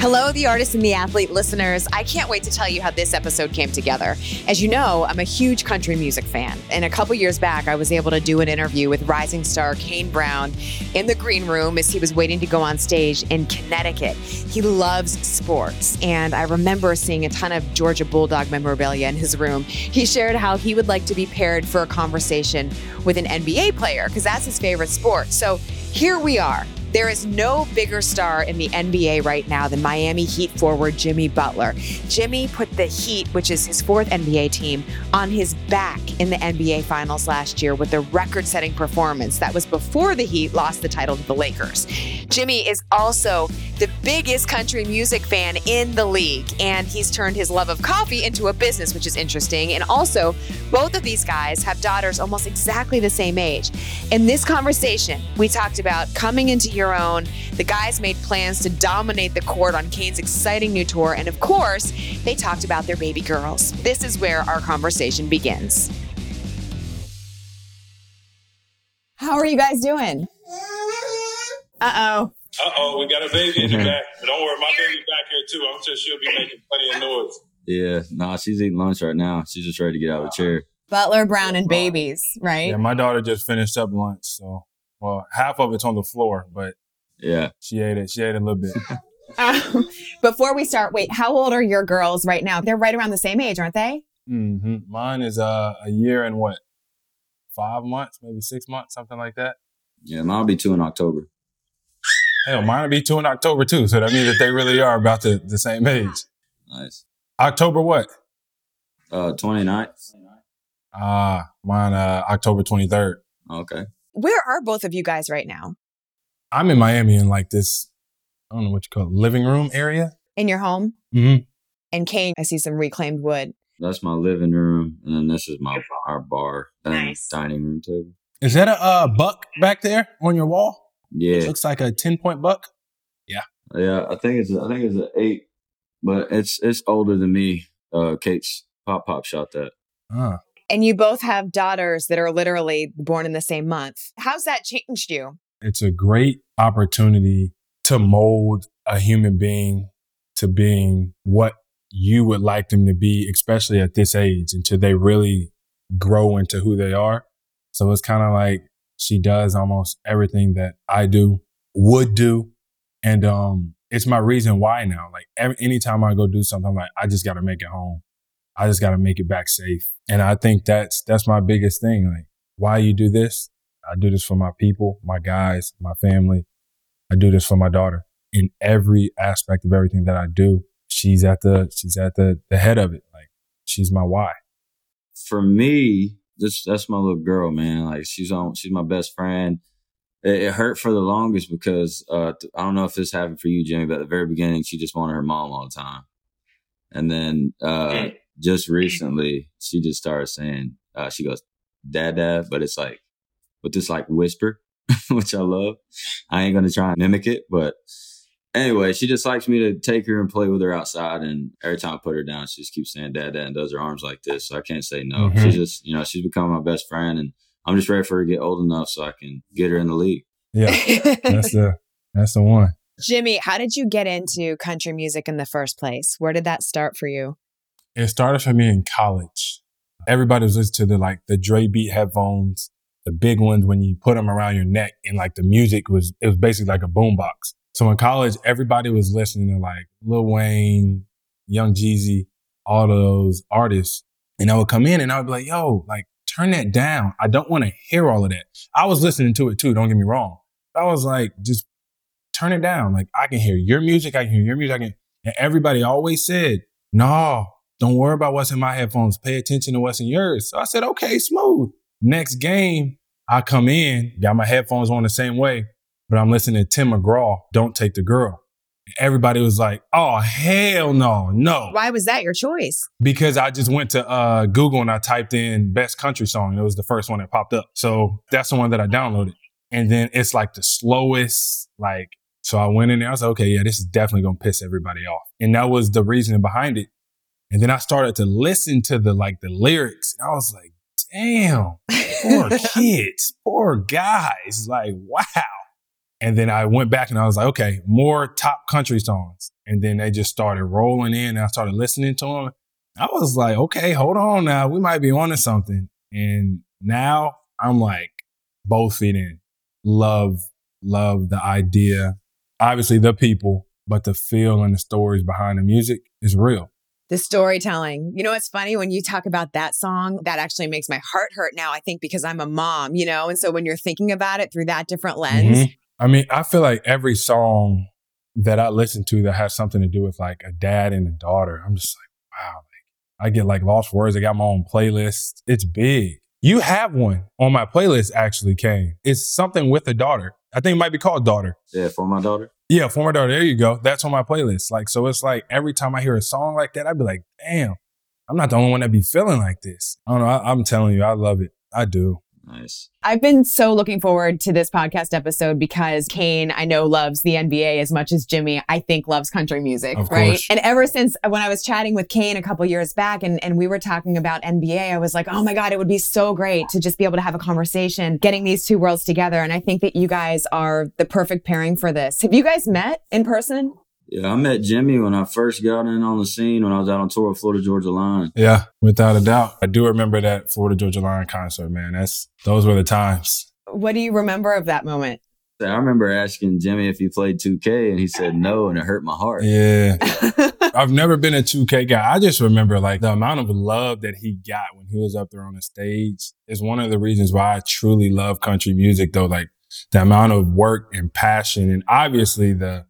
Hello, the artist and the athlete listeners. I can't wait to tell you how this episode came together. As you know, I'm a huge country music fan. And a couple years back, I was able to do an interview with rising star Kane Brown in the green room as he was waiting to go on stage in Connecticut. He loves sports. And I remember seeing a ton of Georgia Bulldog memorabilia in his room. He shared how he would like to be paired for a conversation with an NBA player because that's his favorite sport. So here we are there is no bigger star in the NBA right now than Miami Heat forward Jimmy Butler. Jimmy put the Heat, which is his fourth NBA team, on his back in the NBA Finals last year with a record setting performance that was before the Heat lost the title to the Lakers. Jimmy is also the biggest country music fan in the league, and he's turned his love of coffee into a business, which is interesting. And also, both of these guys have daughters almost exactly the same age. In this conversation, we talked about coming into your own. The guys made plans to dominate the court on Kane's exciting new tour. And of course, they talked about their baby girls. This is where our conversation begins. How are you guys doing? Uh oh. Uh oh, we got a baby in the back. But don't worry, my baby's back here too. I'm sure she'll be making plenty of noise. Yeah, nah, she's eating lunch right now. She's just ready to get out of the chair. Butler, Brown, and babies, right? Yeah, my daughter just finished up lunch, so well, half of it's on the floor, but yeah, she ate it. She ate it a little bit. um, before we start, wait, how old are your girls right now? They're right around the same age, aren't they? Mm-hmm. Mine is uh, a year and what, five months, maybe six months, something like that. Yeah, mine will be two in October. Hell, mine will be two in October too. So that means that they really are about the, the same age. Nice. October what? Uh, 29th. Ah, uh, mine uh, October 23rd. Okay. Where are both of you guys right now? I'm in Miami in like this, I don't know what you call it, living room area. In your home? Mm-hmm. And Kane, I see some reclaimed wood. That's my living room, and then this is my our bar and nice. dining room table. Is that a uh, buck back there on your wall? Yeah, it looks like a ten point buck. Yeah, yeah. I think it's I think it's an eight, but it's it's older than me. Uh, Kate's pop pop shot that. Huh. And you both have daughters that are literally born in the same month. How's that changed you? It's a great opportunity to mold a human being to being what you would like them to be, especially at this age, until they really grow into who they are. So it's kind of like she does almost everything that I do, would do. And um, it's my reason why now. Like every, anytime I go do something, I'm like, I just got to make it home. I just got to make it back safe. And I think that's, that's my biggest thing. Like, why you do this? I do this for my people, my guys, my family. I do this for my daughter in every aspect of everything that I do. She's at the, she's at the, the head of it. Like she's my why. For me, this, that's my little girl, man. Like she's on, she's my best friend. It, it hurt for the longest because, uh, I don't know if this happened for you, Jimmy, but at the very beginning, she just wanted her mom all the time. And then, uh, just recently, she just started saying, uh, she goes, dad, dad, but it's like with this like whisper, which I love. I ain't going to try and mimic it, but anyway, she just likes me to take her and play with her outside. And every time I put her down, she just keeps saying dad, dad, and does her arms like this. So I can't say no. Mm-hmm. She's just, you know, she's become my best friend and I'm just ready for her to get old enough so I can get her in the league. Yeah. That's the, that's the one. Jimmy, how did you get into country music in the first place? Where did that start for you? It started for me in college. Everybody was listening to the like the Dre beat headphones, the big ones when you put them around your neck, and like the music was it was basically like a boombox. So in college, everybody was listening to like Lil Wayne, Young Jeezy, all those artists, and I would come in and I would be like, "Yo, like turn that down. I don't want to hear all of that." I was listening to it too. Don't get me wrong. I was like, just turn it down. Like I can hear your music. I can hear your music. I can. And everybody always said, "No, don't worry about what's in my headphones. Pay attention to what's in yours. So I said, okay, smooth. Next game, I come in, got my headphones on the same way, but I'm listening to Tim McGraw, Don't Take the Girl. Everybody was like, oh, hell no, no. Why was that your choice? Because I just went to uh, Google and I typed in best country song. It was the first one that popped up. So that's the one that I downloaded. And then it's like the slowest, like, so I went in there. I was like, okay, yeah, this is definitely going to piss everybody off. And that was the reasoning behind it. And then I started to listen to the like the lyrics. And I was like, damn, poor kids, poor guys. Like, wow. And then I went back and I was like, okay, more top country songs. and then they just started rolling in and I started listening to them. I was like, okay, hold on now. We might be onto something. And now I'm like both feet in. Love, love the idea. Obviously the people, but the feel and the stories behind the music is real. The storytelling. You know, it's funny when you talk about that song, that actually makes my heart hurt now, I think, because I'm a mom, you know? And so when you're thinking about it through that different lens. Mhm. I mean, I feel like every song that I listen to that has something to do with like a dad and a daughter, I'm just like, wow. Like, I get like lost words. I got my own playlist. It's big. You have one on my playlist actually, Kane. It's something with a daughter. I think it might be called Daughter. Yeah, for my daughter. Yeah, For My Daughter. There you go. That's on my playlist. Like, so it's like every time I hear a song like that, I'd be like, damn, I'm not the only one that be feeling like this. I don't know. I, I'm telling you, I love it. I do. Nice. I've been so looking forward to this podcast episode because Kane, I know, loves the NBA as much as Jimmy, I think, loves country music, Of right? course. And ever since uh, when I was chatting with Kane a couple years back and, and we were talking about NBA, I was like, oh my God, it would be so great to just be able to have a conversation, getting these two worlds together. And I think that you guys are the perfect pairing for this. Have you guys met in person? Yeah, I met Jimmy when I first got in on the scene when I was out on tour with Florida Georgia Line. Yeah, without a doubt. I do remember that Florida Georgia Line concert, man. That's those were the times. What do you remember of that moment? I remember asking Jimmy if he played 2K and he said no, and it hurt my heart. Yeah. I've never been a 2K guy. I just remember like the amount of love that he got when he was up there on the stage is one of the reasons why I truly love country music though. Like the amount of work and passion and obviously the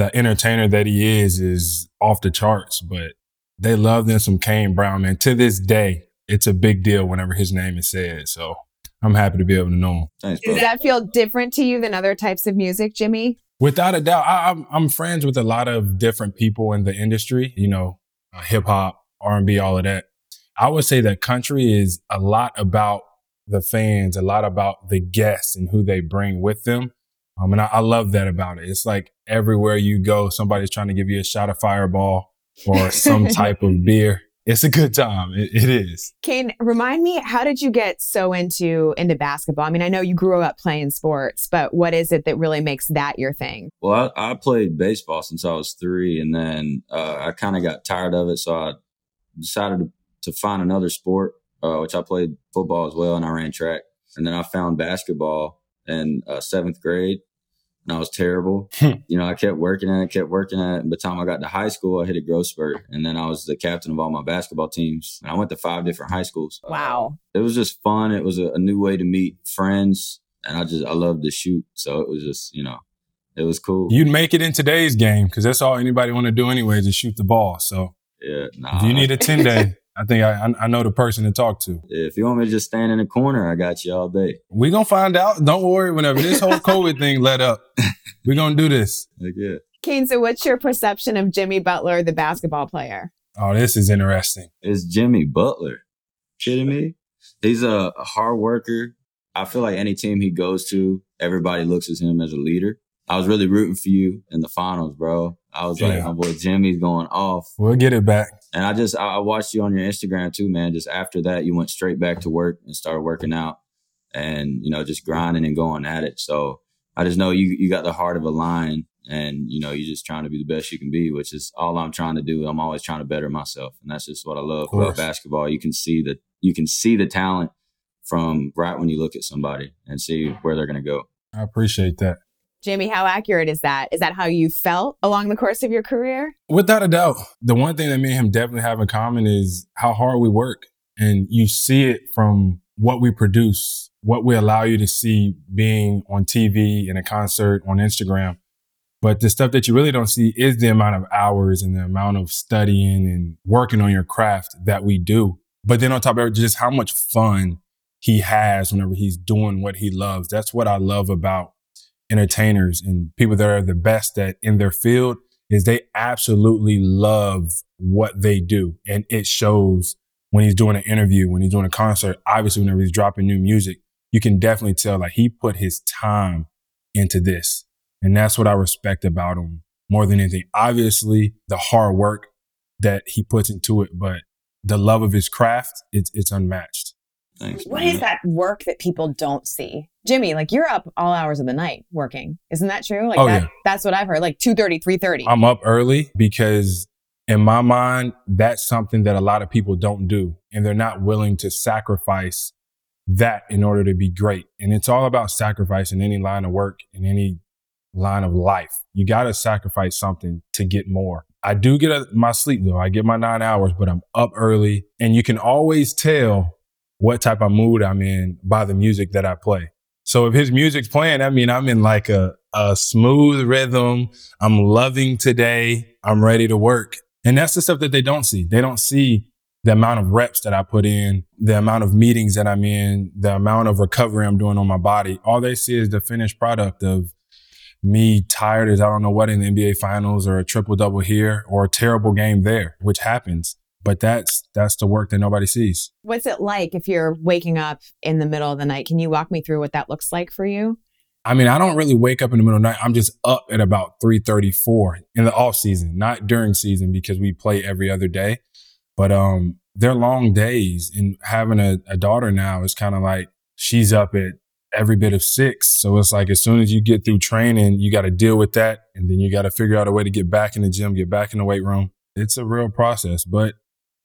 the entertainer that he is is off the charts, but they love them some Kane Brown, man. To this day, it's a big deal whenever his name is said. So I'm happy to be able to know him. Thanks. Does that feel different to you than other types of music, Jimmy? Without a doubt, I, I'm I'm friends with a lot of different people in the industry. You know, uh, hip hop, R and B, all of that. I would say that country is a lot about the fans, a lot about the guests and who they bring with them. Um, and I, I love that about it. It's like everywhere you go, somebody's trying to give you a shot of Fireball or some type of beer. It's a good time. It, it is. Kane, remind me, how did you get so into into basketball? I mean, I know you grew up playing sports, but what is it that really makes that your thing? Well, I, I played baseball since I was three, and then uh, I kind of got tired of it, so I decided to, to find another sport, uh, which I played football as well, and I ran track. And then I found basketball in uh, seventh grade, and I was terrible. You know, I kept working at it, kept working at it. And by the time I got to high school, I hit a growth spurt, and then I was the captain of all my basketball teams. And I went to five different high schools. Wow. it was just fun. It was a, a new way to meet friends, and I just I loved to shoot, so it was just you know, it was cool. You'd make it in today's game because that's all anybody want to do anyways is shoot the ball. So yeah, nah. if you need a 10 day, I think I, I I know the person to talk to. if you want me to just stand in the corner, I got you all day. We gonna find out. Don't worry. Whenever this whole COVID thing let up, we gonna do this. Like yeah, Kane, so what's your perception of Jimmy Butler, the basketball player? Oh, this is interesting. it's Jimmy Butler. Kidding me? He's a, a hard worker. I feel like any team he goes to, everybody looks at him as a leader. I was really rooting for you in the finals, bro. I was like, my boy Jimmy's going off. We'll get it back. And I just I I watched you on your Instagram too, man. Just after that, you went straight back to work and started working out, and you know just grinding and going at it. So I just know you you got the heart of a lion, and you know you're just trying to be the best you can be, which is all I'm trying to do. I'm always trying to better myself, and that's just what I love about basketball. You can see the you can see the talent from right when you look at somebody and see where they're gonna go. I appreciate that. Jimmy, how accurate is that? Is that how you felt along the course of your career? Without a doubt, the one thing that me and him definitely have in common is how hard we work. And you see it from what we produce, what we allow you to see being on TV, in a concert, on Instagram. But the stuff that you really don't see is the amount of hours and the amount of studying and working on your craft that we do. But then on top of it, just how much fun he has whenever he's doing what he loves. That's what I love about entertainers and people that are the best at in their field is they absolutely love what they do. And it shows when he's doing an interview, when he's doing a concert, obviously whenever he's dropping new music, you can definitely tell like he put his time into this. And that's what I respect about him more than anything. Obviously the hard work that he puts into it, but the love of his craft, it's, it's unmatched. Thanks. What man. is that work that people don't see? Jimmy, like you're up all hours of the night working. Isn't that true? Like Oh, that, yeah. that's what I've heard. Like 2.30, 3.30. I'm up early because in my mind, that's something that a lot of people don't do. And they're not willing to sacrifice that in order to be great. And it's all about sacrifice in any line of work, in any line of life. You got to sacrifice something to get more. I do get a, my sleep though. I get my nine hours, but I'm up early and you can always tell what type of mood I'm in by the music that I play. So if his music's playing, I mean, I'm in like a, a smooth rhythm. I'm loving today. I'm ready to work. And that's the stuff that they don't see. They don't see the amount of reps that I put in, the amount of meetings that I'm in, the amount of recovery I'm doing on my body. All they see is the finished product of me tired as I don't know what in the NBA finals or a triple double here or a terrible game there, which happens. But that's, that's the work that nobody sees. What's it like if you're waking up in the middle of the night? Can you walk me through what that looks like for you? I mean, I don't really wake up in the middle of the night. I'm just up at about 334 in the off season, not during season because we play every other day. But um, they're long days and having a, a daughter now is kind of like she's up at every bit of six. So it's like as soon as you get through training, you got to deal with that. And then you got to figure out a way to get back in the gym, get back in the weight room. It's a real process, but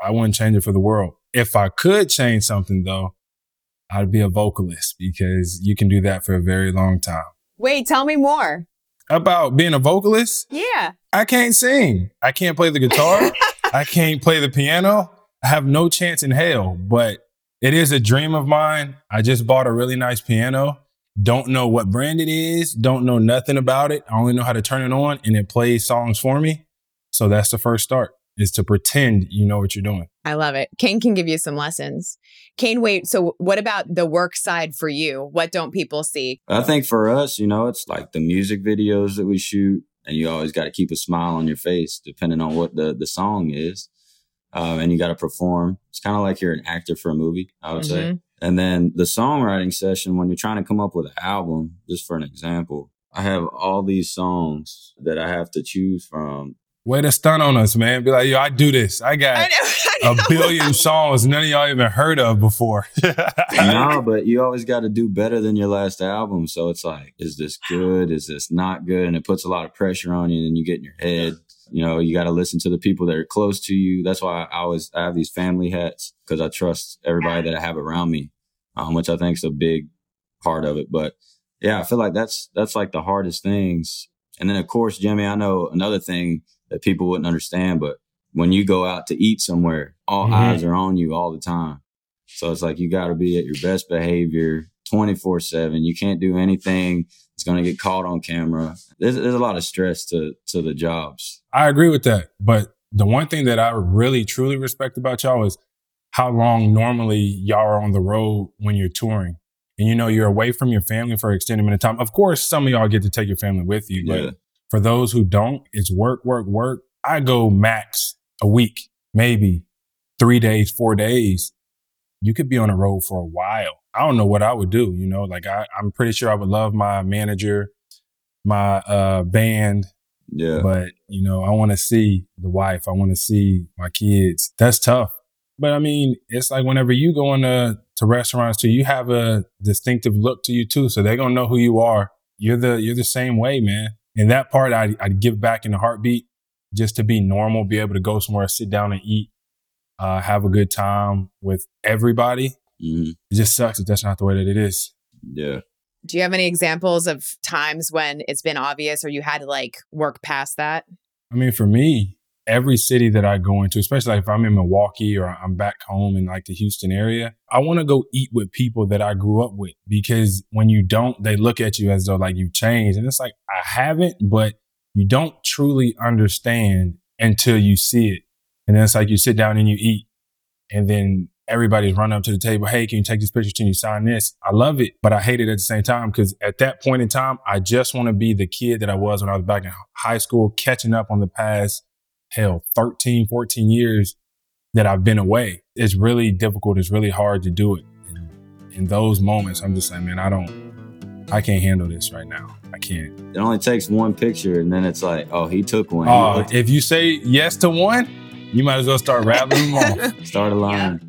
I wouldn't change it for the world. If I could change something though, I'd be a vocalist because you can do that for a very long time. Wait, tell me more. About being a vocalist, Yeah. I can't sing. I can't play the guitar. I can't play the piano. I have no chance in hell, but it is a dream of mine. I just bought a really nice piano. Don't know what brand it is. Don't know nothing about it. I only know how to turn it on and it plays songs for me. So that's the first start is to pretend you know what you're doing. I love it. Kane can give you some lessons. Kane, wait, so what about the work side for you? What don't people see? I think for us, you know, it's like the music videos that we shoot, and you always got to keep a smile on your face, depending on what the the song is, um, and you got to perform. It's kind of like you're an actor for a movie, I would say. Mhm. And then the songwriting session, when you're trying to come up with an album, just for an example, I have all these songs that I have to choose from. Way to stun on us, man. Be like, yo, I do this. I got I know. I a know. billion songs none of y'all even heard of before. no, but you always got to do better than your last album. So it's like, is this good? Is this not good? And it puts a lot of pressure on you, and you get in your head. You know, you got to listen to the people that are close to you. That's why I always I have these family hats because I trust everybody that I have around me, um, which I think is a big part of it. But yeah, I feel like that's that's like the hardest things. And then of course, Jimmy, I know another thing that people wouldn't understand, but when you go out to eat somewhere, all Mhm. eyes are on you all the time. So it's like you got to be at your best behavior 24 7. You can't do anything that's going to get caught on camera. There's, there's a lot of stress to, to the jobs. I agree with that. But the one thing that I really truly respect about y'all is how long normally y'all are on the road when you're touring. And you know, you're away from your family for an extended amount of time. Of course, some of y'all get to take your family with you, but Yeah. For those who don't, it's work, work, work. I go max a week, maybe three days, four days. You could be on the road for a while. I don't know what I would do. You know, like I, I'm pretty sure I would love my manager, my uh, band, Yeah. but you know, I want to see the wife. I want to see my kids. That's tough. But I mean, it's like whenever you go into to restaurants too, you have a distinctive look to you too. So they're gonna know who you are. You're the you're the same way, man. And that part I I'd give back in a heartbeat just to be normal, be able to go somewhere, sit down and eat, uh, have a good time with everybody. Mhm. It just sucks that that's not the way that it is. Yeah. Do you have any examples of times when it's been obvious or you had to like work past that? I mean, for me, every city that I go into, especially like if I'm in Milwaukee or I'm back home in like the Houston area, I want to go eat with people that I grew up with because when you don't, they look at you as though like you've changed. And it's like, I haven't, but you don't truly understand until you see it. And then it's like you sit down and you eat and then everybody's running up to the table. Hey, can you take this picture? Can you sign this? I love it, but I hate it at the same time because at that point in time, I just want to be the kid that I was when I was back in high school, catching up on the past, hell, 13, 14 years that I've been away. It's really difficult. It's really hard to do it. And in those moments, I'm just like, man, I don't, I can't handle this right now. I can't. It only takes one picture, and then it's like, oh, he took one. Oh, if you say yes to one, you might as well start rattling them off. Start a line.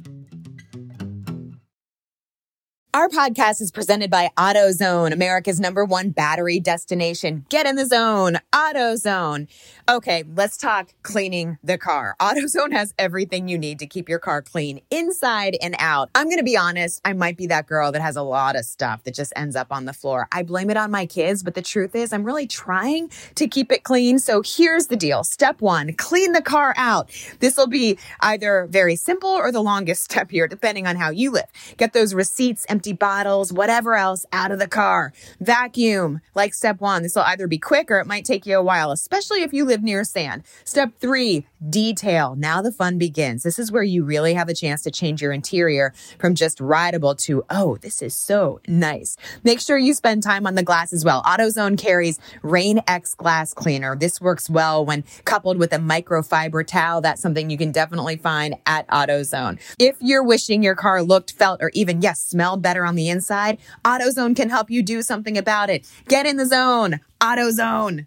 Our podcast is presented by AutoZone, America's number one battery destination. Get in the zone, AutoZone. Okay, let's talk cleaning the car. AutoZone has everything you need to keep your car clean inside and out. I'm going to be honest, I might be that girl that has a lot of stuff that just ends up on the floor. I blame it on my kids, but the truth is, I'm really trying to keep it clean. So here's the deal. Step one, clean the car out. This will be either very simple or the longest step here, depending on how you live. Get those receipts, empty bottles, whatever else out of the car. Vacuum, like step one. This will either be quick or it might take you a while, especially if you live near sand. Step three, detail. Now the fun begins. This is where you really have a chance to change your interior from just rideable to, oh, this is so nice. Make sure you spend time on the glass as well. AutoZone carries Rain X glass cleaner. This works well when coupled with a microfiber towel. That's something you can definitely find at AutoZone. If you're wishing your car looked, felt, or even, yes, smelled better on the inside, AutoZone can help you do something about it. Get in the zone. AutoZone.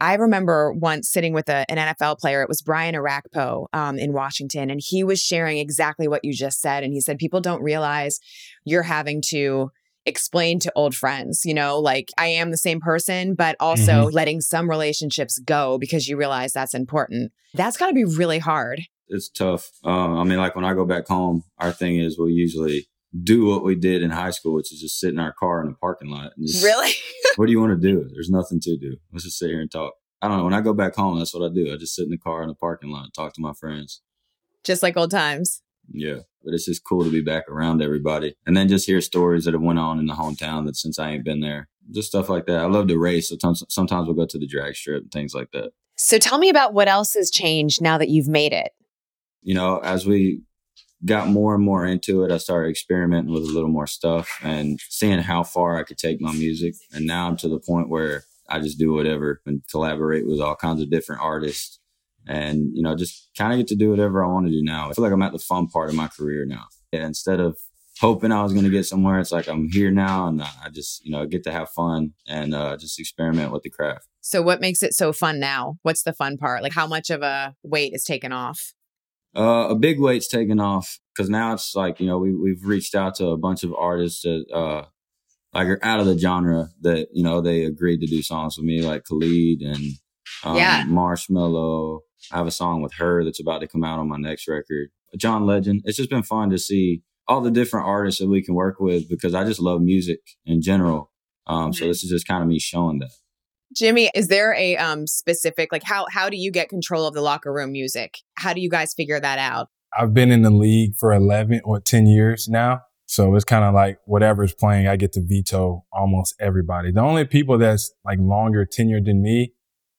I remember once sitting with a, an NFL player. It was Brian Orakpo um, in Washington, and he was sharing exactly what you just said. And he said, People don't realize you're having to explain to old friends, you know, like I am the same person, but also mm-hmm. letting some relationships go because you realize that's important. That's got to be really hard. It's tough. Um, I mean, like when I go back home, our thing is we'll usually do what we did in high school, which is just sit in our car in the parking lot. Just, really? what do you want to do? There's nothing to do. Let's just sit here and talk. I don't know. When I go back home, that's what I do. I just sit in the car in the parking lot and talk to my friends. Just like old times. Yeah. But it's just cool to be back around everybody. And then just hear stories that have went on in the hometown that since I ain't been there. Just stuff like that. I love to race. So sometimes we'll go to the drag strip and things like that. So tell me about what else has changed now that you've made it. You know, as we got more and more into it, I started experimenting with a little more stuff and seeing how far I could take my music. And now I'm to the point where I just do whatever and collaborate with all kinds of different artists and, you know, just kind of get to do whatever I want to do now. I feel like I'm at the fun part of my career now. And instead of hoping I was going to get somewhere, it's like I'm here now and I just, you know, get to have fun and uh, just experiment with the craft. So, what makes it so fun now? What's the fun part? Like, how much of a weight is taken off? Uh, a big weight's taken off because now it's like you know we we've reached out to a bunch of artists that uh like are out of the genre that you know they agreed to do songs with me, like Khalid and um, yeah. Marshmello. I have a song with H.E.R. that's about to come out on my next record. John Legend. It's just been fun to see all the different artists that we can work with because I just love music in general. Um, so mm-hmm. this is just kind of me showing that. Jimmy, is there a um, specific like how how do you get control of the locker room music? How do you guys figure that out? I've been in the league for 11 or 10 years now. So it's kind of like whatever's playing, I get to veto almost everybody. The only people that's like longer tenured than me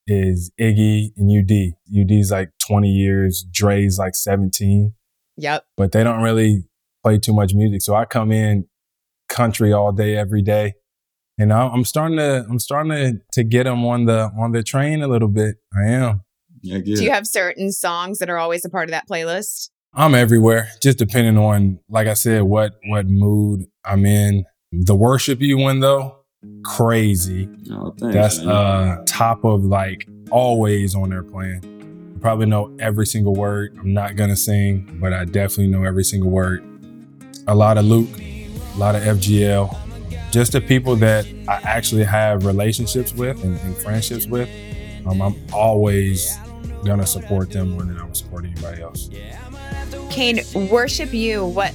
is Iggy and UD. UD's like 20 years, Dre's like 17. Yep. But they don't really play too much music. So I come in country all day, every day. And I'm starting to, I'm starting to, to get them on the, on the train a little bit. I am. Yeah, Do you have certain songs that are always a part of that playlist? I'm everywhere, just depending on, like I said, what what mood I'm in. The worship you win though, crazy. Oh, thanks, That's man. uh top of like always on their plan. I probably know every single word. I'm not gonna sing, but I definitely know every single word. A lot of Luke, a lot of FGL, just the people that I actually have relationships with and, and friendships with. Um, I'm always gonna support them more than I would support anybody else. Kane, worship you. What?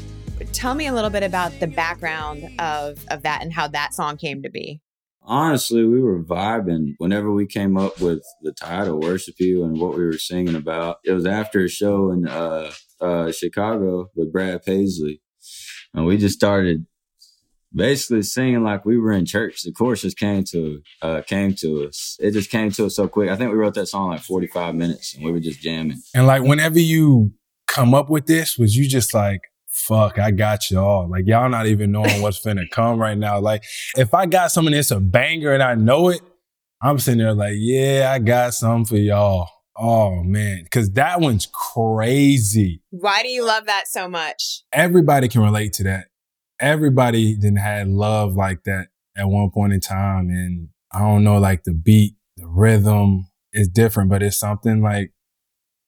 Tell me a little bit about the background of of that and how that song came to be. Honestly, we were vibing whenever we came up with the title "Worship You" and what we were singing about. It was after a show in uh, uh, Chicago with Brad Paisley, and we just started basically singing like we were in church. The chorus just came to uh, came to us. It just came to us so quick. I think we wrote that song like forty five minutes, and we were just jamming. And like whenever you come up with this? Was you just like, fuck, I got y'all. Like y'all not even knowing what's finna come right now. Like if I got something that's a banger and I know it, I'm sitting there like, yeah, I got something for y'all. Oh man, because that one's crazy. Why do you love that so much? Everybody can relate to that. Everybody didn't had love like that at one point in time. And I don't know, like the beat, the rhythm is different, but it's something like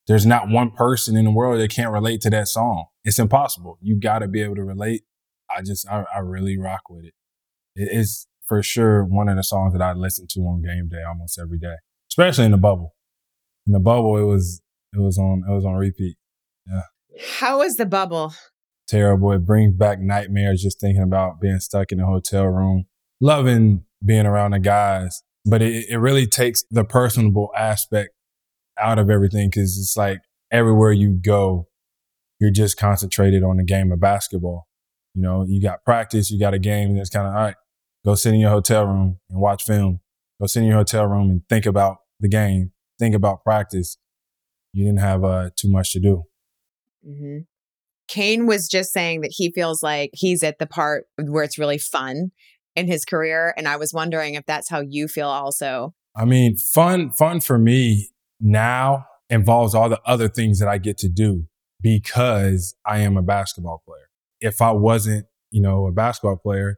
there's not one person in the world that can't relate to that song. It's impossible. You got to be able to relate. I just, I, I really rock with it. It is for sure one of the songs that I listen to on game day almost every day, especially in the bubble. In the bubble, it was, it was on, it was on repeat. Yeah. How was the bubble? Terrible. It brings back nightmares just thinking about being stuck in a hotel room, loving being around the guys, but it, it really takes the personable aspect out of everything because it's like everywhere you go, you're just concentrated on the game of basketball. You know, you got practice, you got a game, and it's kind of all right. Go sit in your hotel room and watch film. Go sit in your hotel room and think about the game. Think about practice. You didn't have uh, too much to do. Mm-hmm. Kane was just saying that he feels like he's at the part where it's really fun in his career, and I was wondering if that's how you feel also. I mean, fun, fun for me now involves all the other things that I get to do because I am a basketball player. If I wasn't, you know, a basketball player,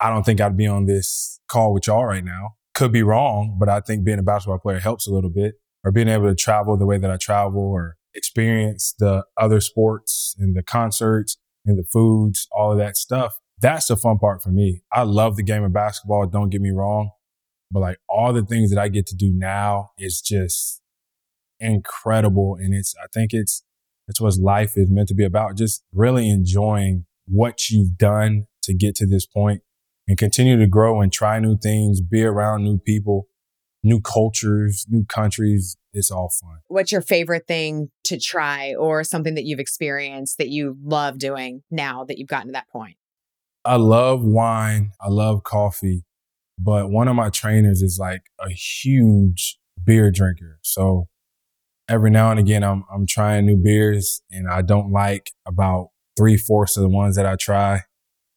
I don't think I'd be on this call with y'all right now. Could be wrong, but I think being a basketball player helps a little bit or being able to travel the way that I travel or experience the other sports and the concerts and the foods, all of that stuff. That's the fun part for me. I love the game of basketball. Don't get me wrong. But like all the things that I get to do now is just incredible. And it's, I think it's, it's what life is meant to be about. Just really enjoying what you've done to get to this point and continue to grow and try new things, be around new people, new cultures, new countries. It's all fun. What's your favorite thing to try or something that you've experienced that you love doing now that you've gotten to that point? I love wine. I love coffee. But one of my trainers is like a huge beer drinker. So every now and again, I'm, I'm trying new beers and I don't like about three fourths of the ones that I try.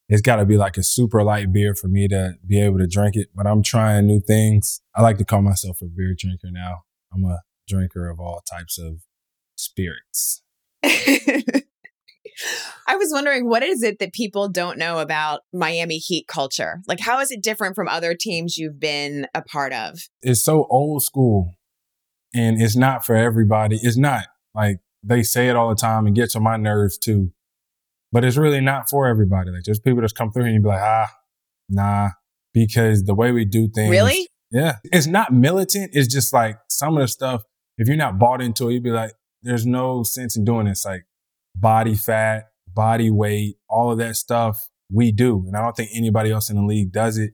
It's got to be like a super light beer for me to be able to drink it, but I'm trying new things. I like to call myself a beer drinker now. I'm a drinker of all types of spirits. I was wondering, what is it that people don't know about Miami Heat culture? Like, how is it different from other teams you've been a part of? It's so old school and it's not for everybody. It's not like they say it all the time and gets on my nerves too, but it's really not for everybody. Like, there's people that's come through and you be like, ah, nah, because the way we do things. Really? Yeah. It's not militant. It's just like some of the stuff, if you're not bought into it, you'd be like, there's no sense in doing this. Like, body fat, body weight, all of that stuff we do. And I don't think anybody else in the league does it.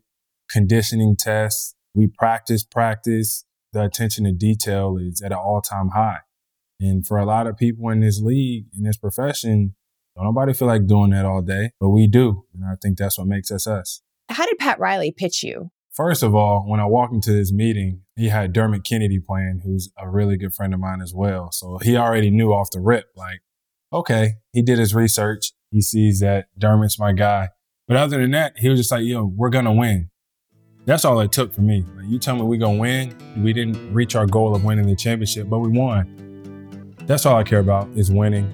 Conditioning tests, we practice, practice. The attention to detail is at an all time high. And for a lot of people in this league, in this profession, don't nobody feel like doing that all day, but we do. And I think that's what makes us us. How did Pat Riley pitch you? First of all, when I walked into this meeting, he had Dermot Kennedy playing, who's a really good friend of mine as well. So he already knew off the rip, like, okay, he did his research. He sees that Dermot's my guy. But other than that, he was just like, yo, we're going to win. That's all it took for me. Like, you tell me we're going to win. We didn't reach our goal of winning the championship, but we won. That's all I care about is winning.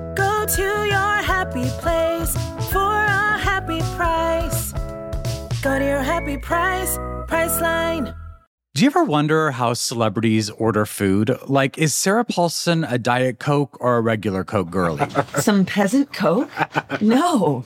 Go to your happy place for a happy price. Go to your happy price, Priceline. Do you ever wonder how celebrities order food? Like, is Sarah Paulson a Diet Coke or a regular Coke girlie? Some peasant Coke? No.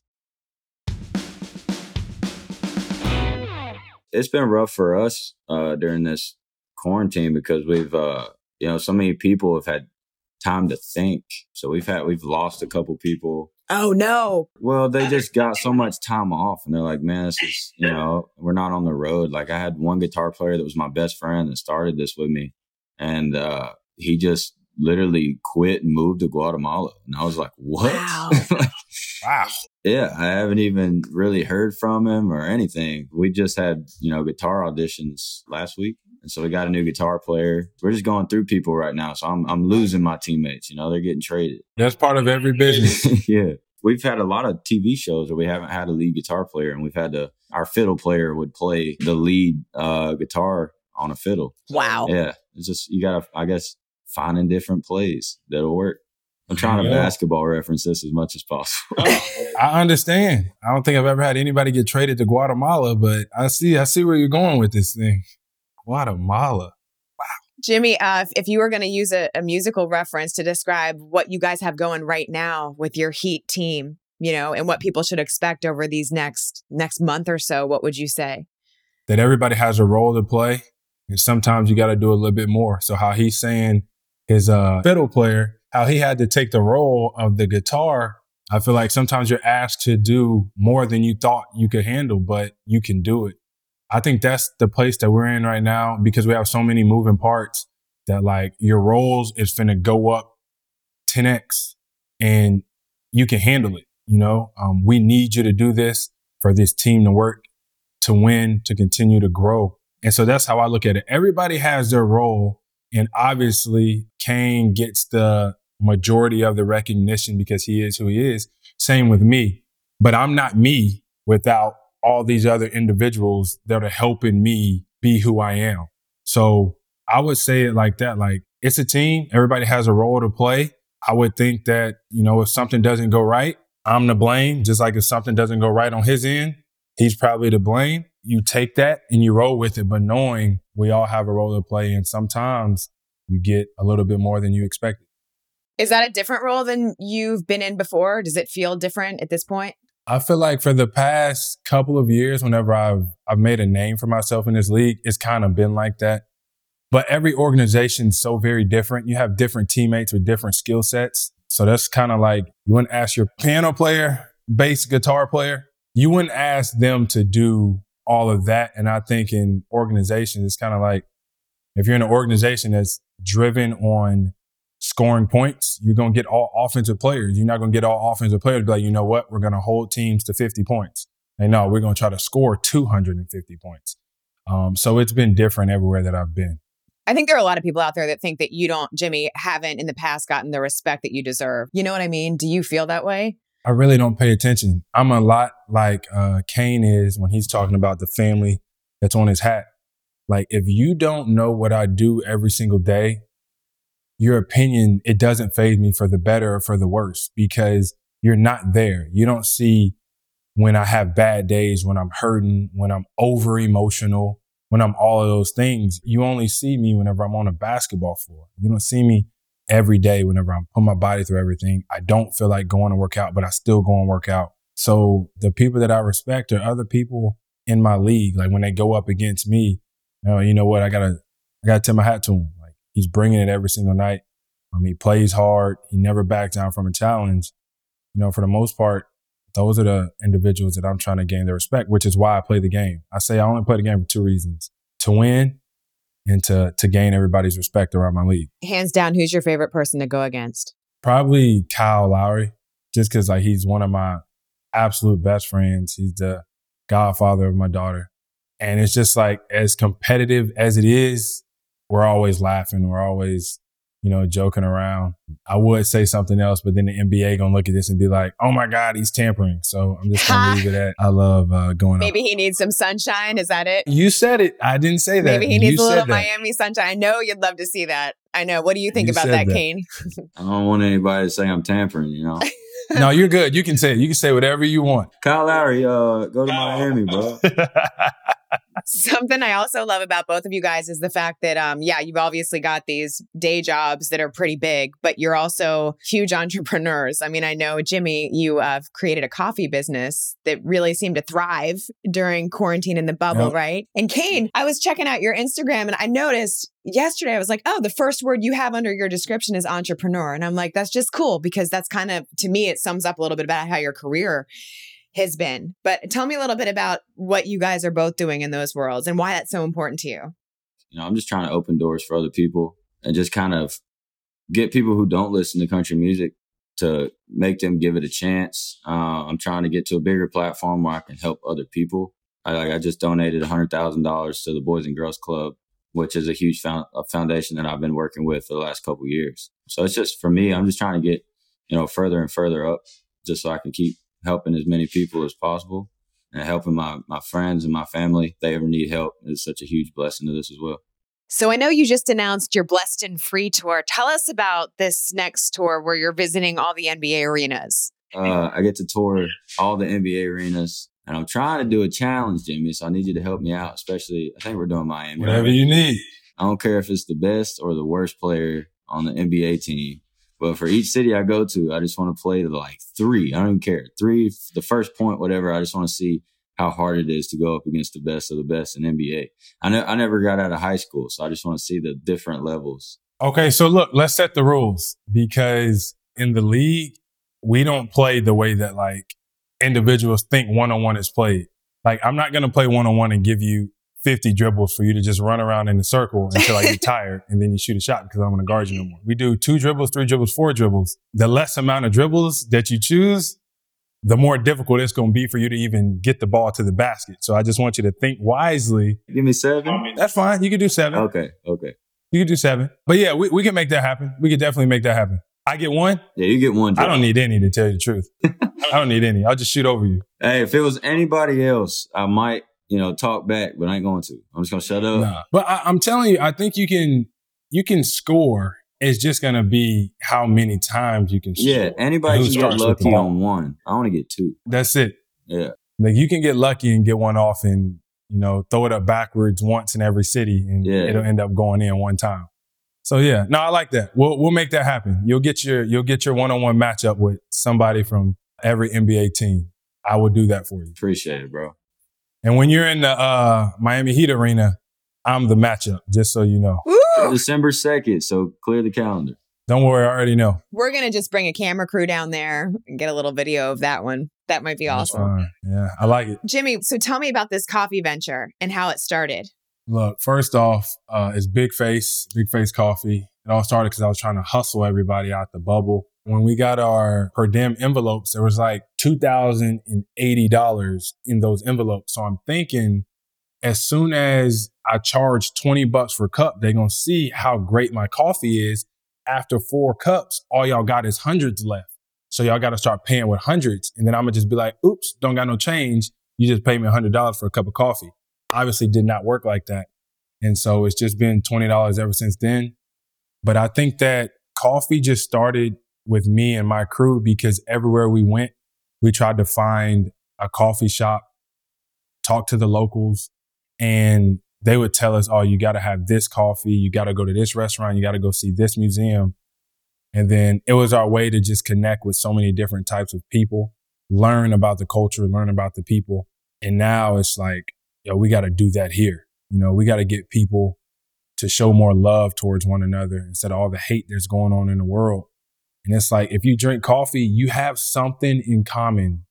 It's been rough for us uh, during this quarantine because we've uh, you know so many people have had time to think. So we've had we've lost a couple people. Oh no. Well, they just got so much time off and they're like, man, this is, you know, we're not on the road. Like I had one guitar player that was my best friend that started this with me. And uh he just literally quit and moved to Guatemala. And I was like, what? Wow. Wow. Yeah, I haven't even really heard from him or anything. We just had, you know, guitar auditions last week. And so we got a new guitar player. We're just going through people right now. So I'm I'm losing my teammates, you know, they're getting traded. That's part of every business. yeah. We've had a lot of TV shows where we haven't had a lead guitar player and we've had to our fiddle player would play the lead uh guitar on a fiddle. Wow. Yeah. It's just you gotta I guess finding different plays that'll work. I'm trying to Yeah. basketball reference this as much as possible. I understand. I don't think I've ever had anybody get traded to Guatemala, but I see I see where you're going with this thing. Guatemala. Wow. Jimmy, uh, if- if you were going to use a, a musical reference to describe what you guys have going right now with your Heat team, you know, and what people should expect over these next next month or so, what would you say? that everybody has a role to play. And sometimes you got to do a little bit more. So how he's saying his uh, fiddle player, how he had to take the role of the guitar. I feel like sometimes you're asked to do more than you thought you could handle, but you can do it. I think that's the place that we're in right now because we have so many moving parts that like your roles is finna go up 10x and you can handle it. You know, um, we need you to do this for this team to work to win, to continue to grow. And so that's how I look at it. Everybody has their role. And obviously, Kane gets the majority of the recognition because he is who he is. Same with me. But I'm not me without all these other individuals that are helping me be who I am. So I would say it like that. Like it's a team. Everybody has a role to play. I would think that, you know, if something doesn't go right, I'm to blame. Just like if something doesn't go right on his end, he's probably to blame. You take that and you roll with it, but knowing we all have a role to play. And sometimes you get a little bit more than you expected. Is that a different role than you've been in before? Does it feel different at this point? I feel like for the past couple of years, whenever I've I've made a name for myself in this league, it's kind of been like that. But every organization's so very different. You have different teammates with different skill sets. So that's kind of like you wouldn't ask your piano player, bass guitar player, you wouldn't ask them to do all of that. And I think in organizations, it's kind of like if you're in an organization that's driven on scoring points, you're going to get all offensive players. You're not going to get all offensive players to be like, you know what? We're going to hold teams to 50 points. And no, we're going to try to score 250 points. Um, so it's been different everywhere that I've been. I think there are a lot of people out there that think that you don't, Jimmy, haven't in the past gotten the respect that you deserve. You know what I mean? Do you feel that way? I really don't pay attention. I'm a lot like uh, Kane is when he's talking about the family that's on his hat. Like, if you don't know what I do every single day, your opinion, it doesn't faze me for the better or for the worse because you're not there. You don't see when I have bad days, when I'm hurting, when I'm over emotional, when I'm all of those things. You only see me whenever I'm on a basketball floor. You don't see me every day whenever I'm putting my body through everything. I don't feel like going to work out, but I still go and work out. So the people that I respect are other people in my league. Like when they go up against me, you know, you know what? I gotta, I gotta tip my hat to him. He's bringing it every single night. Um, he plays hard. He never backs down from a challenge. You know, for the most part, those are the individuals that I'm trying to gain their respect, which is why I play the game. I say I only play the game for two reasons: to win and to to gain everybody's respect around my league. Hands down, who's your favorite person to go against? Probably Kyle Lowry, just because like he's one of my absolute best friends. He's the godfather of my daughter, and it's just like as competitive as it is, we're always laughing. We're always you know joking around. I would say something else, but then the NBA gonna look at this and be like, "Oh my God, he's tampering." So I'm just gonna leave it at. I love uh, going. up. Maybe he needs some sunshine. Is that it? You said it. I didn't say that. Maybe he needs you a little. Miami sunshine. I know you'd love to see that. I know. What do you think You about that, that. Kane? I don't want anybody to say I'm tampering, you know. no, you're good. You can say it. You can say whatever you want. Kyle Lowry, uh, go to Miami, bro. Something I also love about both of you guys is the fact that, um, yeah, you've obviously got these day jobs that are pretty big, but you're also huge entrepreneurs. I mean, I know, Jimmy, you have uh, created a coffee business that really seemed to thrive during quarantine in the bubble, yep. right? And Kane, I was checking out your Instagram and I noticed yesterday I was like, oh, the first word you have under your description is entrepreneur. And I'm like, that's just cool because that's kind of, to me, it sums up a little bit about how your career has been. But tell me a little bit about what you guys are both doing in those worlds and why that's so important to you. You know, I'm just trying to open doors for other people and just kind of get people who don't listen to country music to make them give it a chance. Uh, I'm trying to get to a bigger platform where I can help other people. I, I just donated $100,000 to the Boys and Girls Club, which is a huge found, a foundation that I've been working with for the last couple years. So it's just for me, I'm just trying to get, you know, further and further up just so I can keep helping as many people as possible and helping my, my friends and my family if they ever need help is such a huge blessing to this as well. So I know you just announced your Blessed and Free tour. Tell us about this next tour where you're visiting all the NBA arenas. Uh, I get to tour all the NBA arenas, and I'm trying to do a challenge, Jimmy. So I need you to help me out. Especially, I think we're doing Miami. Whatever you need. I don't care if it's the best or the worst player on the NBA team. But for each city I go to, I just want to play like three. I don't even care. Three, the first point, whatever. I just want to see how hard it is to go up against the best of the best in NBA. I, ne- I never got out of high school, so I just want to see the different levels. Okay, so look, let's set the rules because in the league, we don't play the way that like individuals think one on one is played. Like, I'm not going to play one on one and give you 50 dribbles for you to just run around in a circle until I get tired and then you shoot a shot because I don't want to guard you no more. We do two dribbles, three dribbles, four dribbles. The less amount of dribbles that you choose, the more difficult it's going to be for you to even get the ball to the basket. So I just want you to think wisely. Give me seven. That's fine. You can do seven. Okay. Okay. You can do seven. But yeah, we, we can make that happen. We can definitely make that happen. I get one. Yeah, you get one. I don't need any to tell you the truth. I don't need any. I'll just shoot over you. Hey, if it was anybody else, I might you know, talk back, but I ain't going to. I'm just gonna shut up. Nah. But I, I'm telling you, I think you can you can score. It's just gonna be how many times you can. Yeah, anybody can get lucky on one. I want to get two. That's it. Yeah, like you can get lucky and get one off, and you know, throw it up backwards once in every city, and yeah. it'll end up going in one time. So yeah, no, I like that. We'll we'll make that happen. You'll get your you'll get your one on one matchup with somebody from every NBA team. I will do that for you. Appreciate it, bro. And when you're in the uh, Miami Heat arena, I'm the matchup, just so you know. December 2nd, so clear the calendar. Don't worry, I already know. We're going to just bring a camera crew down there and get a little video of that one. That might be awesome. Yeah, I like it. Jimmy, so tell me about this coffee venture and how it started. Look, first off, uh, it's Big Face, Big Face Coffee. It all started because I was trying to hustle everybody out the bubble when we got our per diem envelopes, there was like $2,080 in those envelopes. So I'm thinking as soon as I charge 20 bucks for a cup, they're going to see how great my coffee is. After four cups, all y'all got is hundreds left. So y'all got to start paying with hundreds. And then I'm going to just be like, oops, don't got no change. You just pay me $100 for a cup of coffee. Obviously did not work like that. And so it's just been $20 ever since then. But I think that coffee just started with me and my crew because everywhere we went, we tried to find a coffee shop, talk to the locals, and they would tell us, oh, you got to have this coffee. You got to go to this restaurant. You got to go see this museum. And then it was our way to just connect with so many different types of people, learn about the culture, learn about the people. And now it's like, yo, we got to do that here. You know, we got to get people to show more love towards one another instead of all the hate that's going on in the world. And it's like, if you drink coffee, you have something in common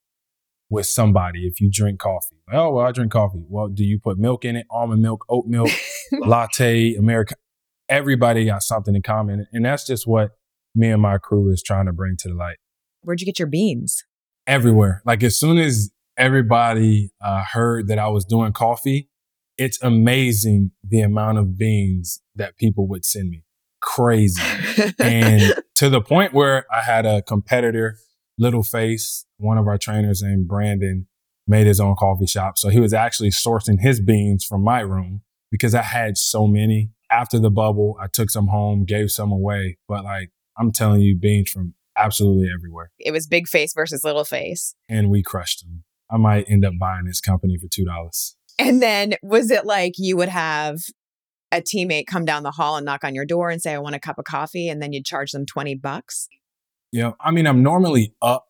with somebody if you drink coffee. Oh, well, I drink coffee. Well, do you put milk in it? Almond milk, oat milk, latte, American? Everybody got something in common. And that's just what me and my crew is trying to bring to the light. Where'd you get your beans? Everywhere. Like as soon as everybody uh, heard that I was doing coffee, it's amazing the amount of beans that people would send me crazy. and to the point where I had a competitor, Little Face, one of our trainers named Brandon, made his own coffee shop. So he was actually sourcing his beans from my room because I had so many. After the bubble, I took some home, gave some away. But like, I'm telling you, beans from absolutely everywhere. It was Big Face versus Little Face. And we crushed them. I might end up buying this company for $2. And then was it like you would have a teammate come down the hall and knock on your door and say, I want a cup of coffee, and then you'd charge them 20 bucks? Yeah. I mean, I'm normally up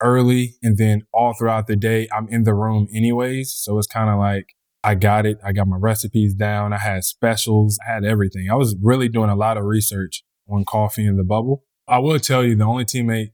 early and then all throughout the day, I'm in the room anyways. So it's kind of like, I got it. I got my recipes down. I had specials. I had everything. I was really doing a lot of research on coffee in the bubble. I will tell you the only teammate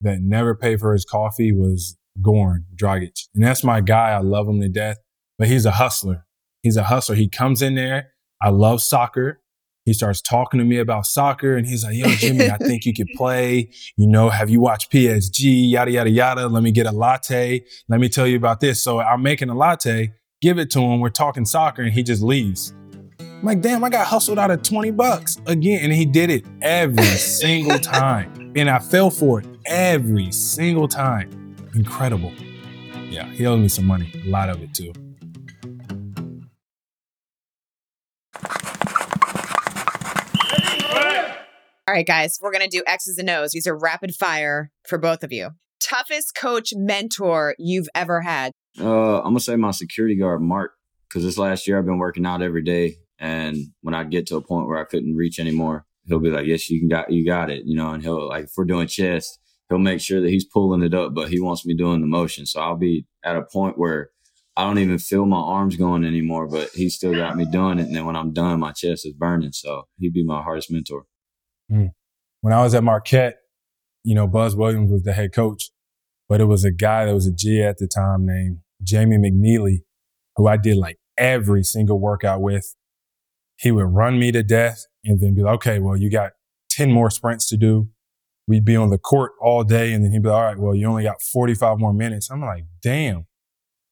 that never paid for his coffee was Goran Dragic. And that's my guy. I love him to death, but he's a hustler. He's a hustler. He comes in there. I love soccer. He starts talking to me about soccer and he's like, yo, Jimmy, I think you could play. You know, have you watched PSG? Yada, yada, yada. Let me get a latte. Let me tell you about this. So I'm making a latte, give it to him. We're talking soccer and he just leaves. I'm like, damn, I got hustled out of 20 bucks again. And he did it every single time. And I fell for it every single time. Incredible. Yeah, he owes me some money, a lot of it too. Right, guys, we're going to do X's and O's. These are rapid fire for both of you. Toughest coach mentor you've ever had? Uh, I'm gonna say my security guard, Mark, because this last year I've been working out every day, and when I get to a point where I couldn't reach anymore, he'll be like, "Yes, you can got you got it," you know, and he'll like if we're doing chest, he'll make sure that he's pulling it up, but he wants me doing the motion, so I'll be at a point where I don't even feel my arms going anymore, but he still got me doing it, and then when I'm done, my chest is burning, so he'd be my hardest mentor. Mm. When I was at Marquette, you know, Buzz Williams was the head coach, but it was a guy that was a G at the time named Jamie McNeilly, who I did like every single workout with. He would run me to death and then be like, okay, well, you got 10 more sprints to do. We'd be on the court all day. And then he'd be like, all right, well, you only got 45 more minutes. I'm like, damn.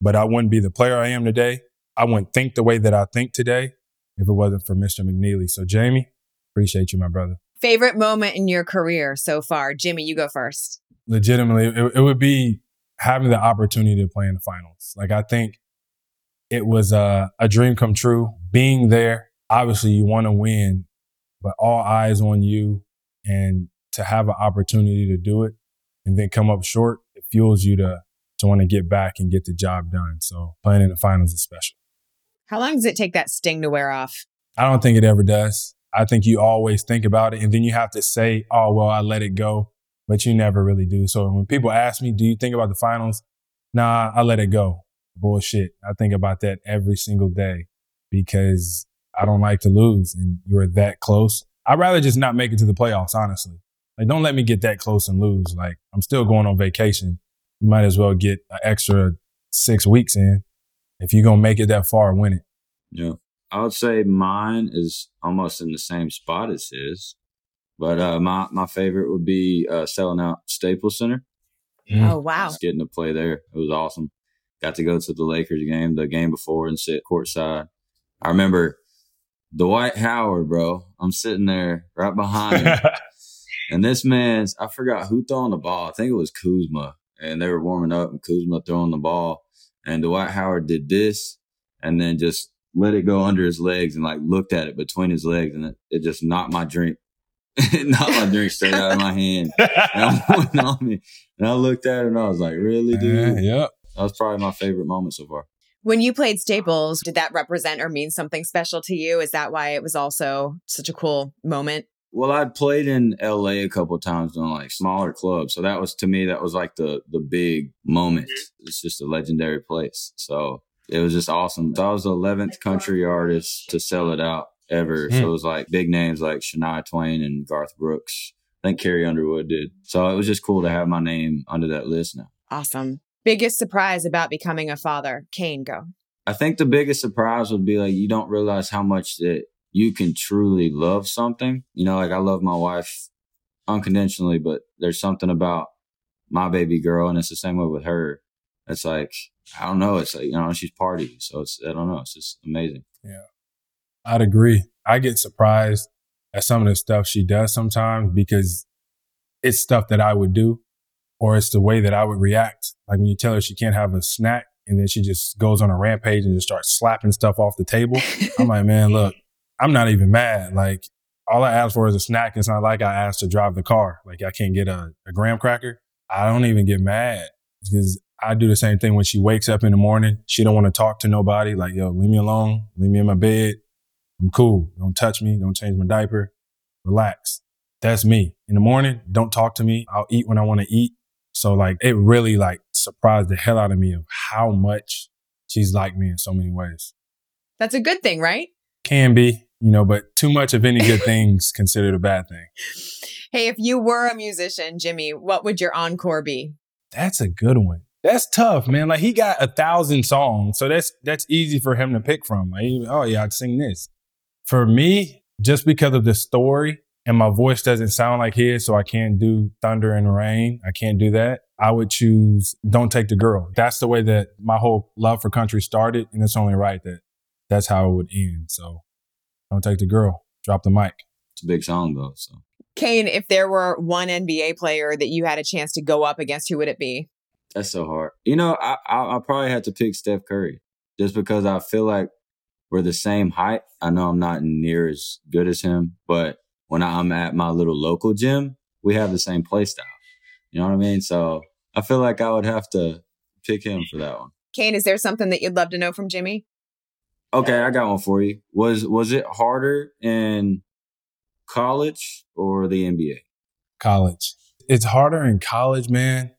But I wouldn't be the player I am today. I wouldn't think the way that I think today if it wasn't for Mr. McNeilly. So, Jamie, appreciate you, my brother. Favorite moment in your career so far? Jimmy, you go first. Legitimately, it, it would be having the opportunity to play in the finals. Like, I think it was a, a dream come true. Being there, obviously, you want to win, but all eyes on you. And to have an opportunity to do it and then come up short, it fuels you to, to want to get back and get the job done. So, playing in the finals is special. How long does it take that sting to wear off? I don't think it ever does. I think you always think about it and then you have to say, oh, well, I let it go, but you never really do. So when people ask me, do you think about the finals? Nah, I let it go. Bullshit. I think about that every single day because I don't like to lose and you're that close. I'd rather just not make it to the playoffs, honestly. Like, don't let me get that close and lose. Like, I'm still going on vacation. You might as well get an extra six weeks in. If you're going to make it that far, win it. Yeah. I would say mine is almost in the same spot as his, but uh, my my favorite would be uh, selling out Staples Center. Oh, wow. Just getting to play there, it was awesome. Got to go to the Lakers game, the game before, and sit courtside. I remember Dwight Howard, bro. I'm sitting there right behind him, and this man's I forgot who throwing the ball. I think it was Kuzma, and they were warming up, and Kuzma throwing the ball, and Dwight Howard did this, and then just let it go under his legs and like looked at it between his legs and it, it just knocked my drink, knocked my drink straight out of my hand. And, on me. and I looked at it and I was like, really, dude? Uh, yep. That was probably my favorite moment so far. When you played Staples, did that represent or mean something special to you? Is that why it was also such a cool moment? Well, I'd played in LA a couple of times in like smaller clubs. So that was to me, that was like the the big moment. It's just a legendary place. So it was just awesome. So I was the 11th country artist to sell it out ever. So hmm. it was like big names like Shania Twain and Garth Brooks. I think Carrie Underwood did. So it was just cool to have my name under that list now. Awesome. Biggest surprise about becoming a father? Kane, go. I think the biggest surprise would be like you don't realize how much that you can truly love something. You know, like I love my wife unconditionally, but there's something about my baby girl, and it's the same way with her. It's like I don't know. It's like you know she's party, so it's I don't know. It's just amazing. Yeah, I'd agree. I get surprised at some of the stuff she does sometimes because it's stuff that I would do, or it's the way that I would react. Like when you tell her she can't have a snack, and then she just goes on a rampage and just starts slapping stuff off the table. I'm like, man, look, I'm not even mad. Like all I asked for is a snack. It's not like I asked to drive the car. Like I can't get a, a graham cracker. I don't even get mad because I do the same thing when she wakes up in the morning. She don't want to talk to nobody. Like, yo, leave me alone. Leave me in my bed. I'm cool. Don't touch me. Don't change my diaper. Relax. That's me. In the morning, don't talk to me. I'll eat when I want to eat. So like, it really like surprised the hell out of me of how much she's like me in so many ways. That's a good thing, right? Can be, you know, but too much of any good thing's considered a bad thing. Hey, if you were a musician, Jimmy, what would your encore be? That's a good one. That's tough, man. Like he got a thousand songs, so that's that's easy for him to pick from. Like, oh yeah, I'd sing this. For me, just because of the story and my voice doesn't sound like his, so I can't do Thunder and Rain. I can't do that. I would choose Don't Take the Girl. That's the way that my whole love for country started, and it's only right that that's how it would end. So Don't Take the Girl. Drop the mic. It's a big song though. So Kane, if there were one NBA player that you had a chance to go up against, who would it be? That's so hard. You know, I I, I probably had to pick Steph Curry just because I feel like we're the same height. I know I'm not near as good as him, but when I'm at my little local gym, we have the same play style. You know what I mean? So I feel like I would have to pick him for that one. Kane, is there something that you'd love to know from Jimmy? Okay, I got one for you. Was was it harder in college or the NBA? College. It's harder in college, man,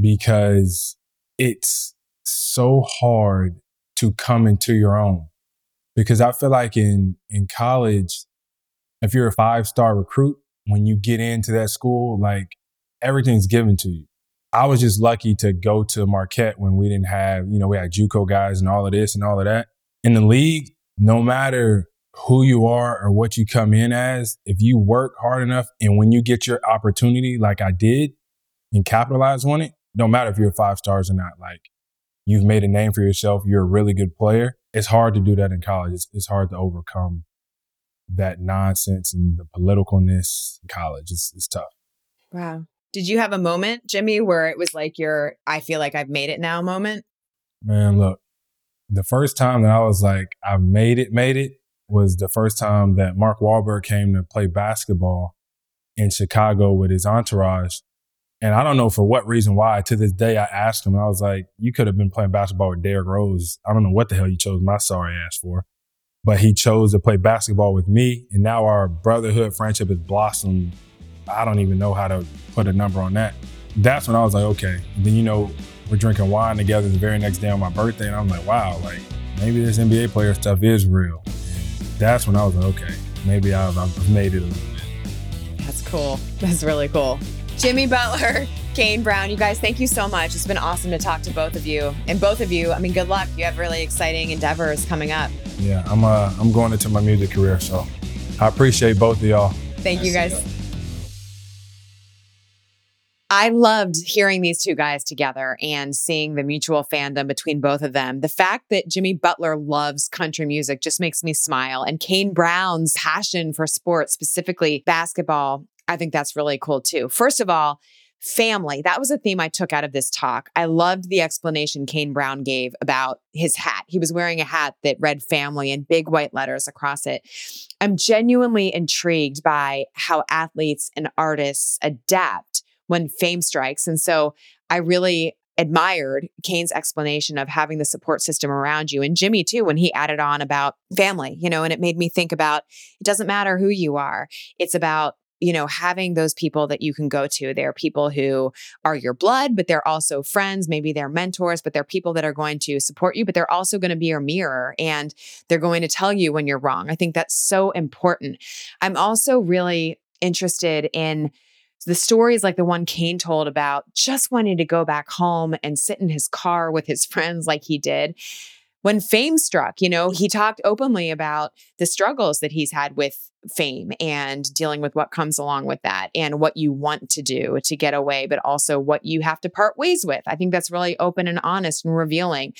because it's so hard to come into your own. Because I feel like in in college, if you're a five star recruit, when you get into that school, like everything's given to you. I was just lucky to go to Marquette when we didn't have, you know, we had JUCO guys and all of this and all of that. In the league, no matter who you are or what you come in as, if you work hard enough and when you get your opportunity, like I did, and capitalize on it, no matter if you're five stars or not, like you've made a name for yourself, you're a really good player. It's hard to do that in college. It's, it's hard to overcome that nonsense and the politicalness in college. It's, it's tough. Wow. Did you have a moment, Jimmy, where it was like your I feel like I've made it now moment? Man, look, the first time that I was like, I made it, made it was the first time that Mark Wahlberg came to play basketball in Chicago with his entourage. And I don't know for what reason why. To this day, I asked him, I was like, you could have been playing basketball with Derrick Rose. I don't know what the hell you chose my sorry ass for. But he chose to play basketball with me. And now our brotherhood friendship has blossomed. I don't even know how to put a number on that. That's when I was like, okay. And then, you know, we're drinking wine together the very next day on my birthday. And I'm like, wow, like maybe this NBA player stuff is real. And that's when I was like, okay, maybe I've, I've made it a little bit. That's cool. That's really cool. Jimmy Butler, Kane Brown, you guys, thank you so much. It's been awesome to talk to both of you. And both of you, I mean, good luck. You have really exciting endeavors coming up. Yeah, I'm uh, I'm going into my music career, so I appreciate both of y'all. Thank you guys. I loved hearing these two guys together and seeing the mutual fandom between both of them. The fact that Jimmy Butler loves country music just makes me smile. And Kane Brown's passion for sports, specifically basketball, I think that's really cool too. First of all, family. That was a theme I took out of this talk. I loved the explanation Kane Brown gave about his hat. He was wearing a hat that read family in big white letters across it. I'm genuinely intrigued by how athletes and artists adapt when fame strikes. And so I really admired Kane's explanation of having the support system around you and Jimmy too when he added on about family, you know, and it made me think about it doesn't matter who you are. It's about you know, having those people that you can go to. They're people who are your blood, but they're also friends. Maybe they're mentors, but they're people that are going to support you, but they're also going to be your mirror and they're going to tell you when you're wrong. I think that's so important. I'm also really interested in the stories like the one Kane told about just wanting to go back home and sit in his car with his friends like he did when fame struck, you know, he talked openly about the struggles that he's had with fame and dealing with what comes along with that and what you want to do to get away, but also what you have to part ways with. I think that's really open and honest and revealing.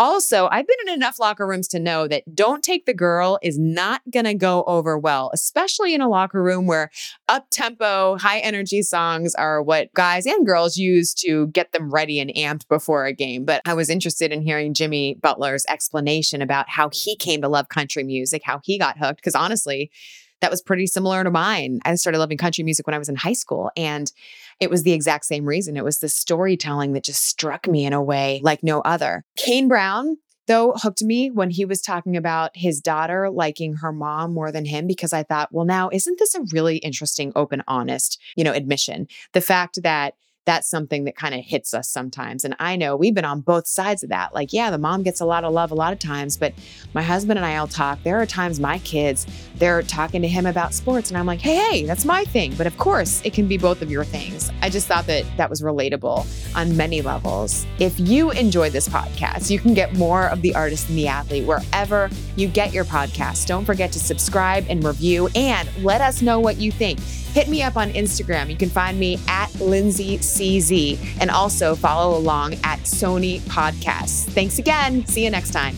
Also, I've been in enough locker rooms to know that don't take the girl is not going to go over well, especially in a locker room where up tempo, high energy songs are what guys and girls use to get them ready and amped before a game. But I was interested in hearing Jimmy Butler's explanation about how he came to love country music, how he got hooked. Because honestly, that was pretty similar to mine. I started loving country music when I was in high school. And it was the exact same reason. It was the storytelling that just struck me in a way like no other. Kane Brown, though, hooked me when he was talking about his daughter liking her mom more than him because I thought, well, now, isn't this a really interesting, open, honest, you know, admission? The fact that that's something that kind of hits us sometimes. And I know we've been on both sides of that. Like, yeah, the mom gets a lot of love a lot of times, but my husband and I will talk. There are times my kids, they're talking to him about sports, and I'm like, hey, hey, that's my thing. But of course, it can be both of your things. I just thought that that was relatable on many levels. If you enjoy this podcast, you can get more of the artist and the athlete wherever you get your podcast. Don't forget to subscribe and review and let us know what you think hit me up on Instagram. You can find me at Lindsay CZ and also follow along at Sony Podcasts. Thanks again. See you next time.